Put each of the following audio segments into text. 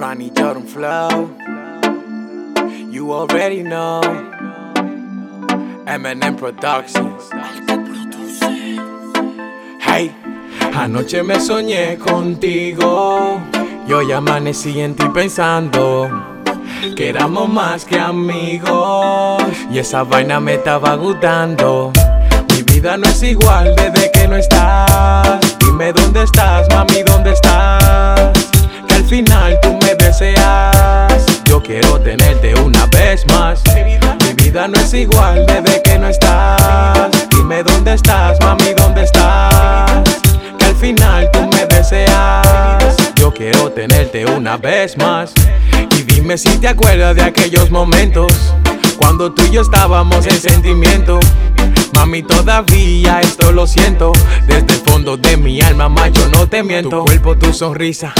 Ronnie Jordan Flow. You already know. Eminem Productions. Hey, anoche me soñé contigo. Yo ya amanecí en ti pensando que éramos más que amigos. Y esa vaina me estaba gustando. Mi vida no es igual desde que no estás. Dime dónde estás, mami, dónde estás. Que al final tú deseas. Yo quiero tenerte una vez más. Mi vida no es igual desde que no estás. Dime dónde estás, mami, dónde estás. Que al final tú me deseas. Yo quiero tenerte una vez más. Y dime si te acuerdas de aquellos momentos. Cuando tú y yo estábamos en sentimiento. Mami, todavía esto lo siento. Desde el fondo de mi alma, más yo no te miento. Tu cuerpo, tu sonrisa.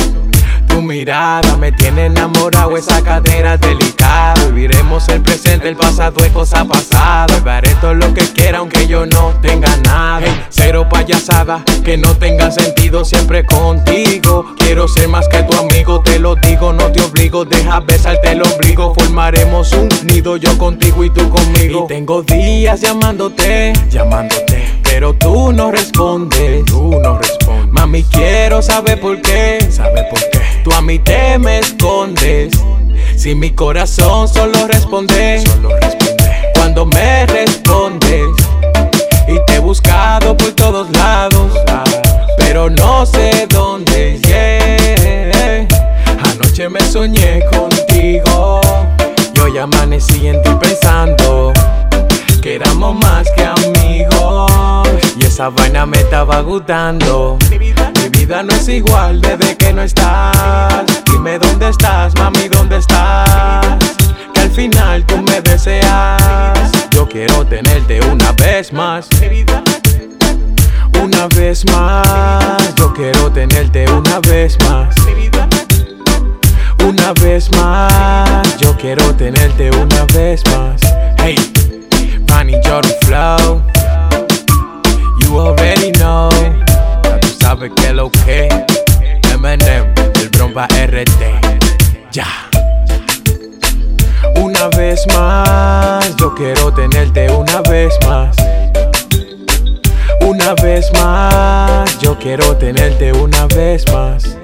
Tu mirada me tiene enamorado, esa cadera delicada. Viviremos el presente, el pasado es cosa pasada. Haré todo lo que quiera, aunque yo no tenga nada. Cero payasada, que no tenga sentido siempre contigo. Quiero ser más que tu amigo, te lo digo, no te obligo. Deja besarte el ombligo, formaremos un nido, yo contigo y tú conmigo. Y tengo días llamándote, llamándote, pero tú no respondes. Tú no respondes. Mami, quiero saber por qué, mí te me escondes. Si mi corazón solo responde, cuando me respondes. Y te he buscado por todos lados, pero no sé dónde. Yeah. Anoche me soñé contigo. Y hoy amanecí en ti pensando que éramos más que amigos. Y esa vaina me estaba gustando. Mi vida no es igual desde que no estás. Dime dónde estás, mami, dónde estás. Que al final tú me deseas. Yo quiero tenerte una vez más. Una vez más. Yo quiero tenerte una vez más. Una vez más. Yo quiero tenerte una vez más. Hey, que lo que. Eminem, el Bromba RT. Ya. Una vez más, yo quiero tenerte una vez más. Una vez más, yo quiero tenerte una vez más.